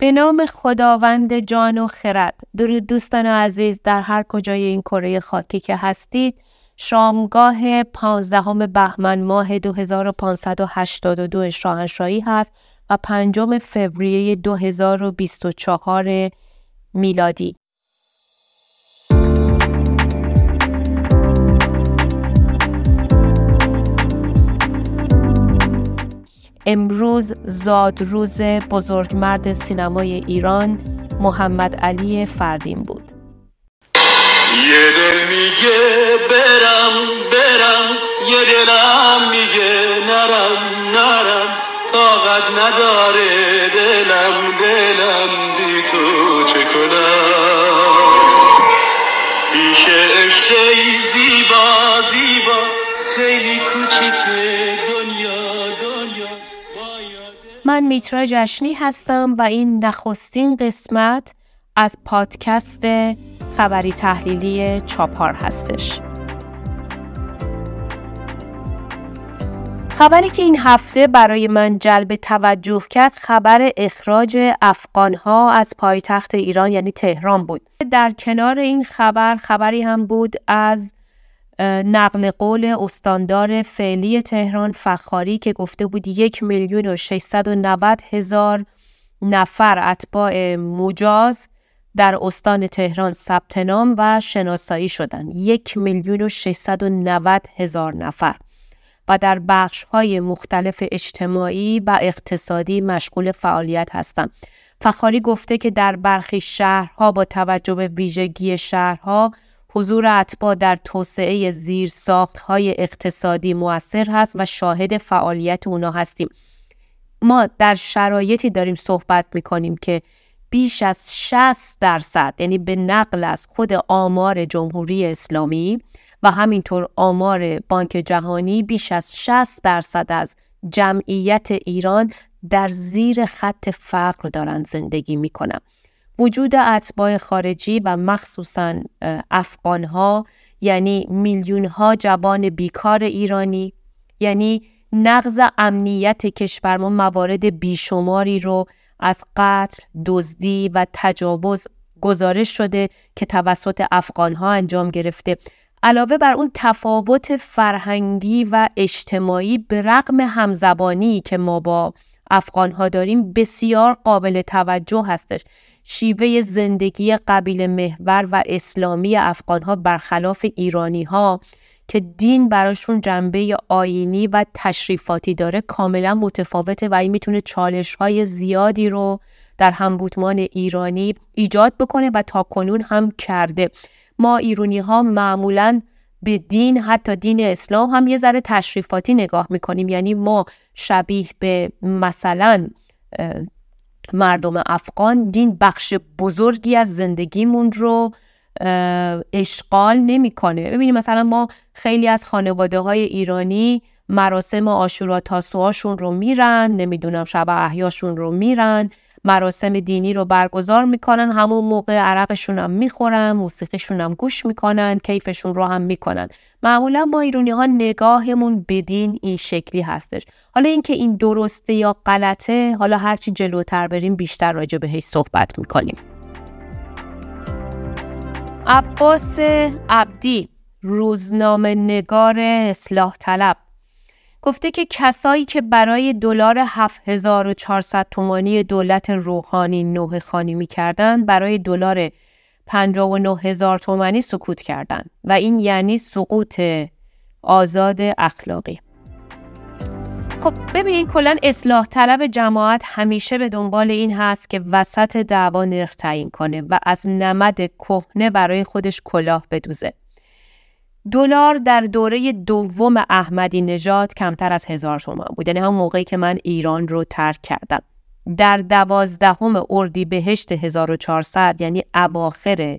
به نام خداوند جان و خرد. درود دوستان عزیز در هر کجای این کره خاکی که هستید شامگاه 15 بهمن ماه 2582 شاهنشاهی هست و پنجم فوریه 2024 میلادی. امروز زادروز بزرگمرد سینمای ایران محمد علی فردین بود. یه دل میگه برم برم یه دلم میگه نرم نرم. طاقت نداره دلم دلم بی تو چه کنم؟ پیش عشق زیبا زیبا خیلی کوچیکه. من میترا جشنی هستم و این نخستین قسمت از پادکست خبری تحلیلی چاپار هستش. خبری که این هفته برای من جلب توجه کرد خبر اخراج افغانها از پایتخت ایران یعنی تهران بود. در کنار این خبر خبری هم بود از نقل قول استاندار فعلی تهران فخاری که گفته بود یک میلیون و 690 هزار نفر اتباع مجاز در استان تهران ثبت نام و شناسایی شدند یک میلیون و 690 هزار نفر و در بخش های مختلف اجتماعی و اقتصادی مشغول فعالیت هستند. فخاری گفته که در برخی شهرها با توجه به ویژگی شهرها حضور اتباع در توسعه زیر های اقتصادی موثر هست و شاهد فعالیت اونا هستیم. ما در شرایطی داریم صحبت می کنیم که بیش از 60 درصد یعنی به نقل از خود آمار جمهوری اسلامی و همینطور آمار بانک جهانی بیش از 60 درصد از جمعیت ایران در زیر خط فقر دارند زندگی می کنند. وجود اتباع خارجی و مخصوصا افغانها یعنی میلیون ها جوان بیکار ایرانی یعنی نقض امنیت کشور ما موارد بیشماری رو از قتل، دزدی و تجاوز گزارش شده که توسط افغانها انجام گرفته. علاوه بر اون تفاوت فرهنگی و اجتماعی به رغم همزبانی که ما با افغانها داریم بسیار قابل توجه هستش. شیوه زندگی قبیل محور و اسلامی افغانها برخلاف ایرانی ها که دین براشون جنبه آینی و تشریفاتی داره کاملا متفاوته و این می‌تونه چالش های زیادی رو در همبودمان ایرانی ایجاد بکنه و تا کنون هم کرده. ما ایرانی ها معمولا به دین حتی دین اسلام هم یه ذره تشریفاتی نگاه می‌کنیم. یعنی ما شبیه به مثلا مردم افغان دین بخش بزرگی از زندگیمون رو اشغال نمی‌کنه. ببینید مثلا ما خیلی از خانواده های ایرانی مراسم آشورا تاسوهاشون رو میرن نمی‌دونم شب احیاشون رو میرن. مراسم دینی رو برگزار می‌کنن. همون موقع عرقشون هم می‌خورن موسیقیشون هم گوش می‌کنن کیفشون رو هم می‌کنن. معمولا ما ایرونی ها نگاهمون به دین این شکلی هستش. حالا اینکه این درسته یا غلطه حالا هرچی جلوتر بریم بیشتر راجع بهش صحبت می‌کنیم. عباس عبدی روزنامه نگار اصلاح طلب. گفته که کسایی که برای دلار 7400 تومانی دولت روحانی نوه خانی می کردن برای دلار 59000 تومانی سکوت کردند و این یعنی سقوط آزاد اخلاقی. خب ببینید کلا اصلاح طلب جماعت همیشه به دنبال این هست که وسط دعوا نرخ تعیین کنه و از نمد کهنه برای خودش کلاه بدوزه. دلار در دوره دوم احمدی نژاد کمتر از هزار تومان بود. یعنی هم موقعی که من ایران رو ترک کردم. در دوازدهم اردی بهشت 1400 یعنی اواخر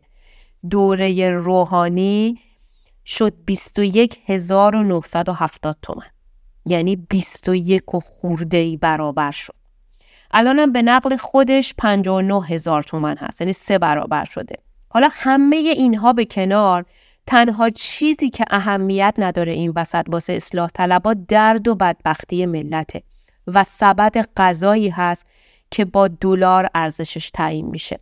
دوره روحانی شد 21970 تومن یعنی 21 و خورده ای برابر شد. الانم به نقل خودش 59 هزار تومن هست. یعنی سه برابر شده. حالا همه اینها به کنار تنها چیزی که اهمیت نداره این وسط واسه اصلاح طلبات درد و بدبختی ملته و سبد قضایی هست که با دلار ارزشش تعیین میشه.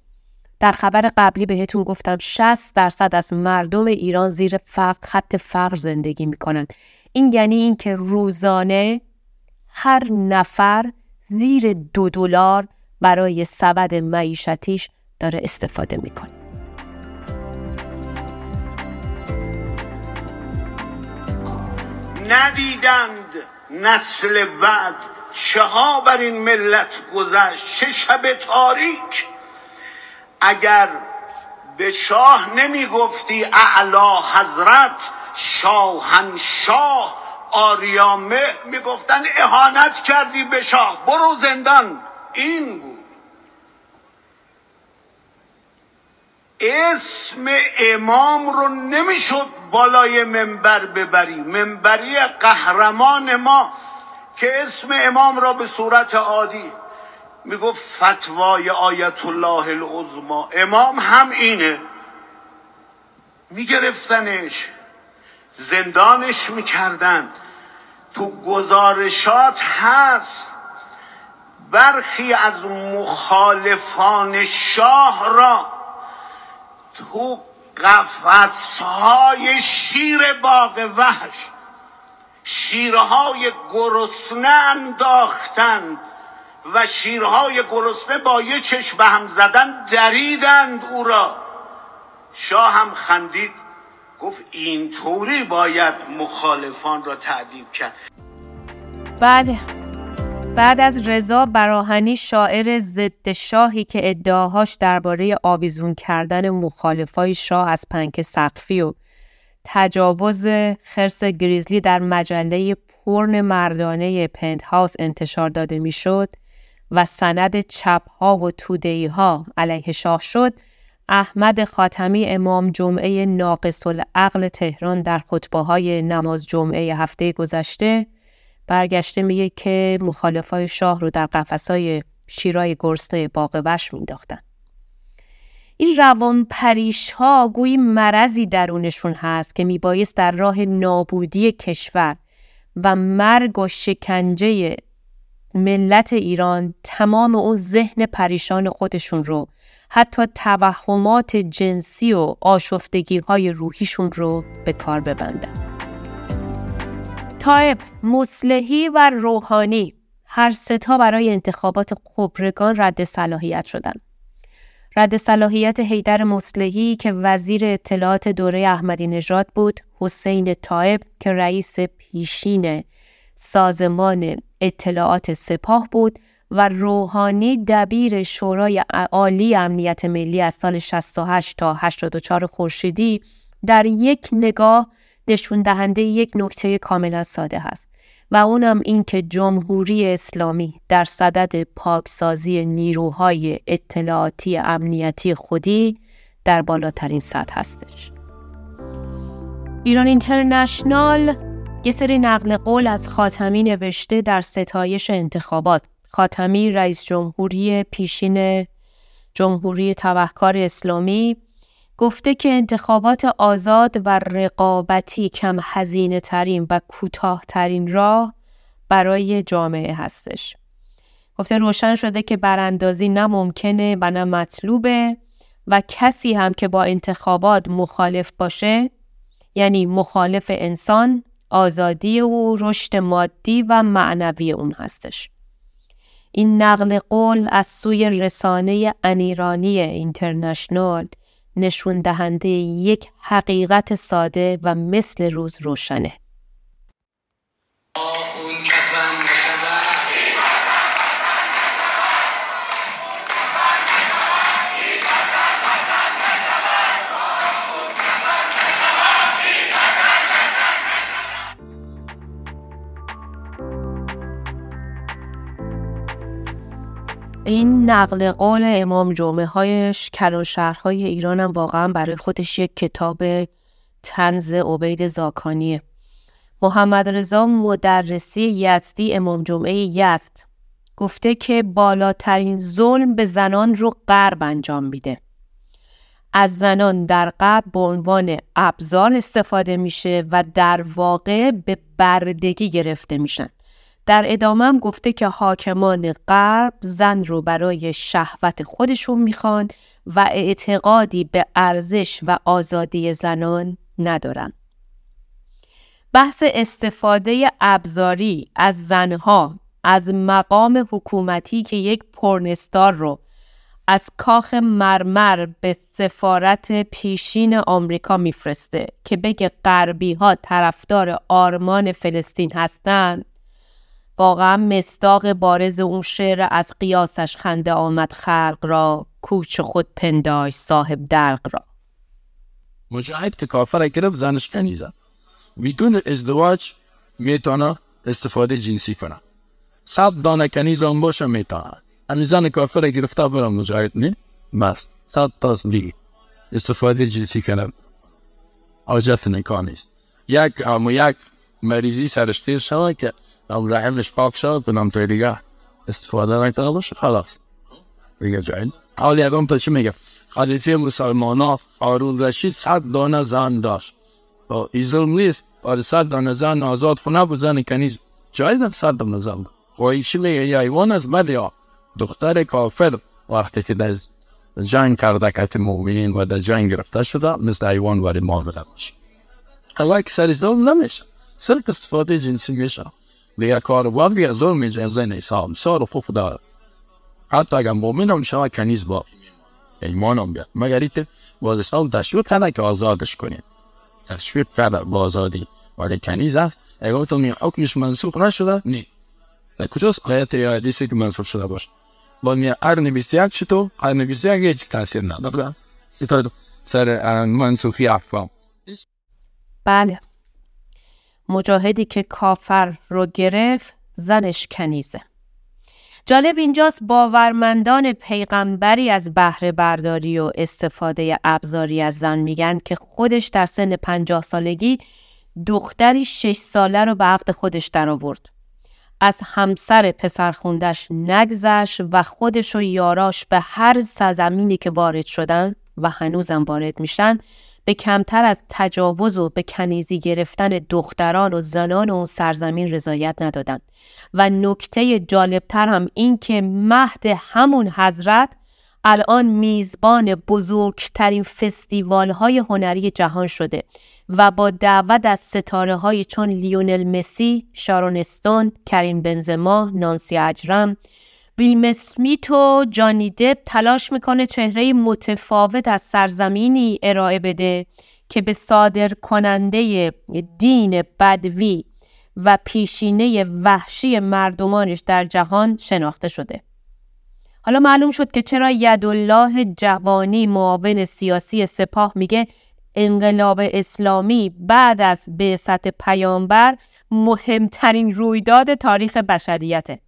در خبر قبلی بهتون گفتم 60 درصد از مردم ایران زیر فقر خط فقر زندگی می‌کنن این یعنی اینکه روزانه هر نفر زیر دو دلار برای سبد معیشتیش داره استفاده می‌کنه. ندیدند نسل بعد چه ها بر این ملت گذشت چه شب تاریک. اگر به شاه نمی گفتی اعلا حضرت شاهنشاه آریامه می‌گفتن اهانت کردی به شاه. برو زندان. این بود. اسم امام رو نمی‌شد بالای منبر ببری. منبری قهرمان ما که اسم امام را به صورت عادی می‌گفت فتوای آیت الله العظما امام هم اینه. میگرفتنش. زندانش می‌کردن. تو گزارشات هست. برخی از مخالفان شاه را تو قفصهای شیر باغ وحش. شیرهای گرسنه انداختند و شیرهای گرسنه با یه چشم به هم زدن دریدند او را. شاه هم خندید گفت اینطوری باید مخالفان را تعدیب کرد. بله. بعد از رضا براهنی شاعر ضد شاهی که ادعاهاش درباره آویزون کردن مخالفای شاه از پنک سقفی و تجاوز خرس گریزلی در مجله پرن مردانه پنت هاوس انتشار داده می‌شد و سند چپ ها و تودهی ها علیه شاه شد احمد خاتمی امام جمعه ناقص العقل تهران در خطبه های نماز جمعه هفته گذشته برگشته میگه که مخالفای شاه رو در قفسای شیرای گرسنه باغ وش مینداختن این روان پریش ها گویی مرضی درونشون هست که میبایست در راه نابودی کشور و مرگ و شکنجه ملت ایران تمام اون ذهن پریشان خودشون رو حتی توهمات جنسی و آشفتگی های روحیشون رو به کار ببندن. تایب، مسلحی و روحانی هر ستا برای انتخابات خبرگان رد صلاحیت شدن. رد صلاحیت حیدر مسلحی که وزیر اطلاعات دوره احمدی نژاد بود، حسین تایب که رئیس پیشین سازمان اطلاعات سپاه بود و روحانی دبیر شورای عالی امنیت ملی از سال 68 تا 84 خورشیدی در یک نگاه نشون دهنده یک نکته کاملا ساده هست و اونم این که جمهوری اسلامی در صدد پاکسازی نیروهای اطلاعاتی امنیتی خودی در بالاترین سطح هستش. ایران اینترنشنال یه سری نقل قول از خاتمی نوشته در ستایش انتخابات خاتمی رئیس جمهوری پیشین جمهوری تبهکار اسلامی گفته که انتخابات آزاد و رقابتی کم هزینه ترین و کوتاه ترین راه برای جامعه هستش. گفته روشن شده که براندازی نه ممکنه و نه مطلوبه و کسی هم که با انتخابات مخالف باشه یعنی مخالف انسان آزادی او رشد مادی و معنوی اون هستش. این نقل قول از سوی رسانه انیرانی اینترنشنال نشون دهنده یک حقیقت ساده و مثل روز روشنه. این نقل قول امام جمعه هایش کلان شهرهای ایران هم واقعا برای خودش یک کتاب تنز عبید زاکانیه. محمد رضا مدرسی یزدی امام جمعه یزد گفته که بالاترین ظلم به زنان رو غرب انجام میده. از زنان در غرب به عنوان ابزار استفاده میشه و در واقع به بردگی گرفته میشن. در ادامه هم گفته که حاکمان غرب زن رو برای شهوت خودشون می‌خوان و اعتقادی به ارزش و آزادی زنان ندارن. بحث استفاده ابزاری از زنها از مقام حکومتی که یک پرنستار رو از کاخ مرمر به سفارت پیشین آمریکا میفرسته که بگه غربی ها طرفدار آرمان فلسطین هستند واقعا مستاق بارز اون شعر از قیاسش خنده آمد خلق را کوچ خود پنداش صاحب دلق را. مجاهد که کافر گرفت زنش کنیزن بدون ازدواج می‌تونه استفاده جنسی کنه. صد دانه کنیز هم باشه می‌تونه. همین زن کافر گرفته برم مجاهد نی؟ بس. صد دیگه استفاده جنسی کنه. حاجت نکان نیست. یک اما یک مریضی سرش تیز شده که رحمش پاک شد کنم توی دیگه استفاده نکنه باشه خلاص دیگه جایید حالی اگم تا چی میگه خالیفه مسلمان ها آرون رشید صد دانه زن داشت با ایزل نیست برای صد دانه زن آزاد خونه بود زن کنیز جایید صد دانه زن خواهی چی میگه یا ایوان از مدیا دختر کافر وقتی که در جنگ کرده که مؤمنین و در جنگ گرفته شده مثل ایوان وارد معامله میشه حالا که ظلم نمیشه صرف استفاده جنسی میشه دیگه کار واقعی ظلم جنزه نیست هم سار خوف داره حتی اگر مؤمن هم شما کنیز با ایمان هم بیاد مگر اینکه باز اسلام تشویق کرده که آزادش کنید تشویق کرده با آزادی ولی کنیز هست اگر تو می حکمش منسوخ نشده نه کجاست آیت یا حدیثی که منسوخ شده باشه با می قرن 21 چطور قرن 21 هیچ تاثیر نداره سر منسوخی افهام بله مجاهدی که کافر رو گرفت زنش کنیزه جالب اینجاست باورمندان پیغمبری از بهره برداری و استفاده ابزاری از زن میگن که خودش در سن پنجاه سالگی دختری شش ساله رو به عقد خودش در آورد. از همسر پسرخوندش نگذشت و خودش و یاراش به هر سرزمینی که وارد شدن و هنوزم وارد میشن به کمتر از تجاوز و به کنیزی گرفتن دختران و زنان اون سرزمین رضایت ندادند. و نکته جالبتر هم این که مهد همون حضرت الان میزبان بزرگترین فستیوال های هنری جهان شده و با دعوت از ستاره های چون لیونل مسی، شارون استون، کریم بنزما، نانسی اجرم، ویلم اسمیت و جانی دب تلاش می‌کنه چهره متفاوت از سرزمینی ارائه بده که به صادر کننده دین بدوی و پیشینه وحشی مردمانش در جهان شناخته شده. حالا معلوم شد که چرا یدالله جوانی معاون سیاسی سپاه میگه انقلاب اسلامی بعد از بعثت پیامبر مهمترین رویداد تاریخ بشریته.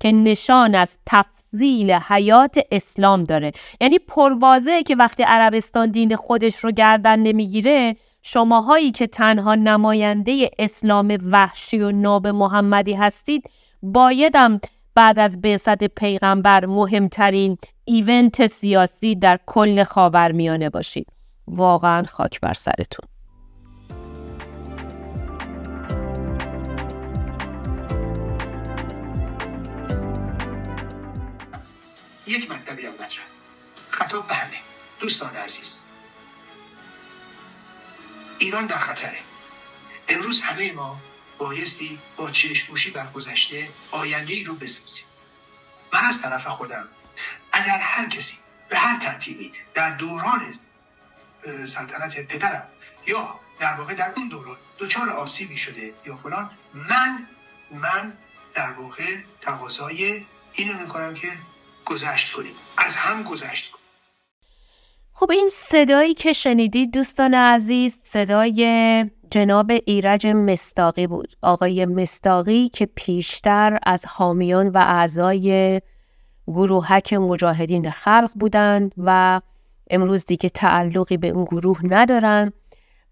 که نشان از تفضیل حیات اسلام داره. یعنی پروازه که وقتی عربستان دین خودش رو گردن نمی‌گیره شماهایی که تنها نماینده اسلام وحشی و ناب محمدی هستید بایدم بعد از بعثت پیغمبر مهمترین ایونت سیاسی در کل خاورمیانه باشید. واقعا خاک بر سرتون. یک مطلبی را مطرح. خطاب به همه. دوستان عزیز. ایران در خطره. امروز همه ما بایستی با چشموشی بر گذشته آینده ای رو بسازیم. من از طرف خودم اگر هر کسی به هر ترتیبی در دوران سلطنت پدرم یا در واقع در اون دوران دچار آسیبی شده یا فلان من من در واقع تقاضای اینو می‌کنم که گذشت کنیم. از هم گذشت کنیم. خب این صدایی که شنیدید دوستان عزیز صدای جناب ایرج مستاقی بود. آقای مستاقی که پیشتر از حامیان و اعضای گروهک مجاهدین خلق بودند و امروز دیگه تعلقی به اون گروه ندارن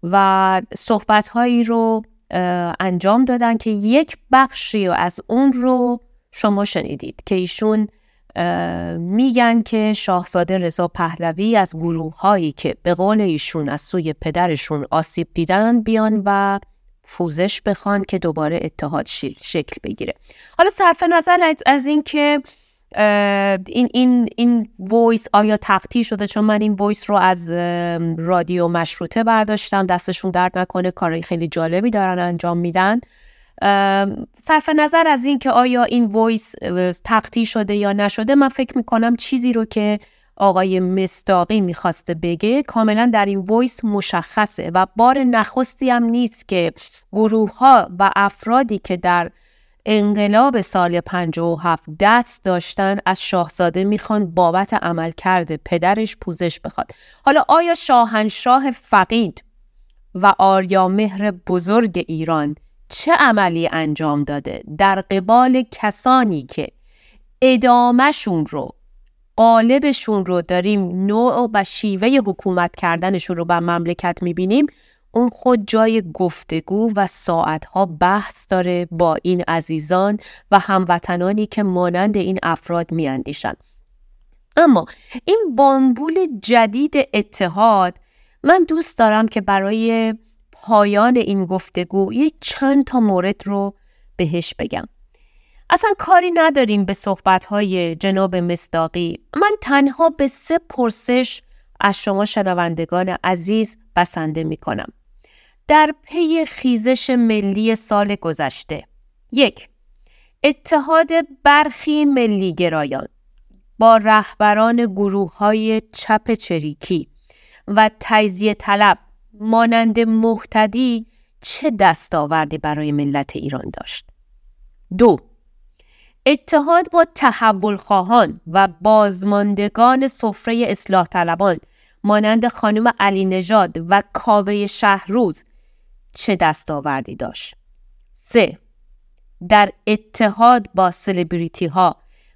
و صحبتهایی رو انجام دادن که یک بخشی از اون رو شما شنیدید که ایشون میگن که شاهزاده رضا پهلوی از گروه هایی که به قول ایشون از سوی پدرشون آسیب دیدن بیان و پوزش بخوان که دوباره اتحاد شکل بگیره. حالا صرف نظر از اینکه این این این voice آیا تقطیع شده؟ چون من این voice رو از رادیو مشروطه برداشتم دستشون درد نکنه کارهای خیلی جالبی دارن انجام میدن. صرف نظر از این که آیا این voice تقطیع شده یا نشده من فکر می‌کنم چیزی رو که آقای مستاقی می‌خواسته بگه کاملا در این voice مشخصه و بار نخستی هم نیست که گروه ها و افرادی که در انقلاب سال 57 دست داشتن از شاهزاده می‌خوان بابت عملکرد پدرش پوزش بخواد. حالا آیا شاهنشاه فقید و آریا مهر بزرگ ایران چه عملی انجام داده در قبال کسانی که ادامهشون رو قالبشون رو داریم نوع و شیوه حکومت کردنشون رو بر مملکت می‌بینیم اون خود جای گفتگو و ساعتها بحث داره با این عزیزان و هموطنانی که مانند این افراد میاندیشن. اما این بامبول جدید اتحاد من دوست دارم که برای پایان این گفتگو یک چند تا مورد رو بهش بگم. اصلا کاری نداریم به صحبتهای جناب مصداقی. من تنها به سه پرسش از شما شنوندگان عزیز بسنده می کنم. در پی خیزش ملی سال گذشته. یک اتحاد برخی ملی گرایان با رهبران گروه های چپ چریکی و تجزیه طلب مانند محتدی چه دستاوردی برای ملت ایران داشت؟ دو اتحاد با تحول خواهان و بازماندگان سفره اصلاح طلبان مانند خانم علی نژاد و کاوه شهروز چه دستاوردی داشت؟ سه در اتحاد با سلبریتی ها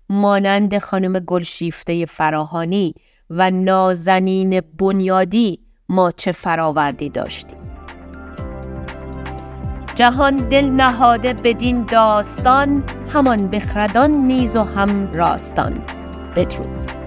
مانند خانم گلشیفته فراهانی و نازنین بنیادی ما چه فراوردی داشتیم. جهان دل نهاده بدین داستان همان بخردان نیز و هم راستان. بدرود.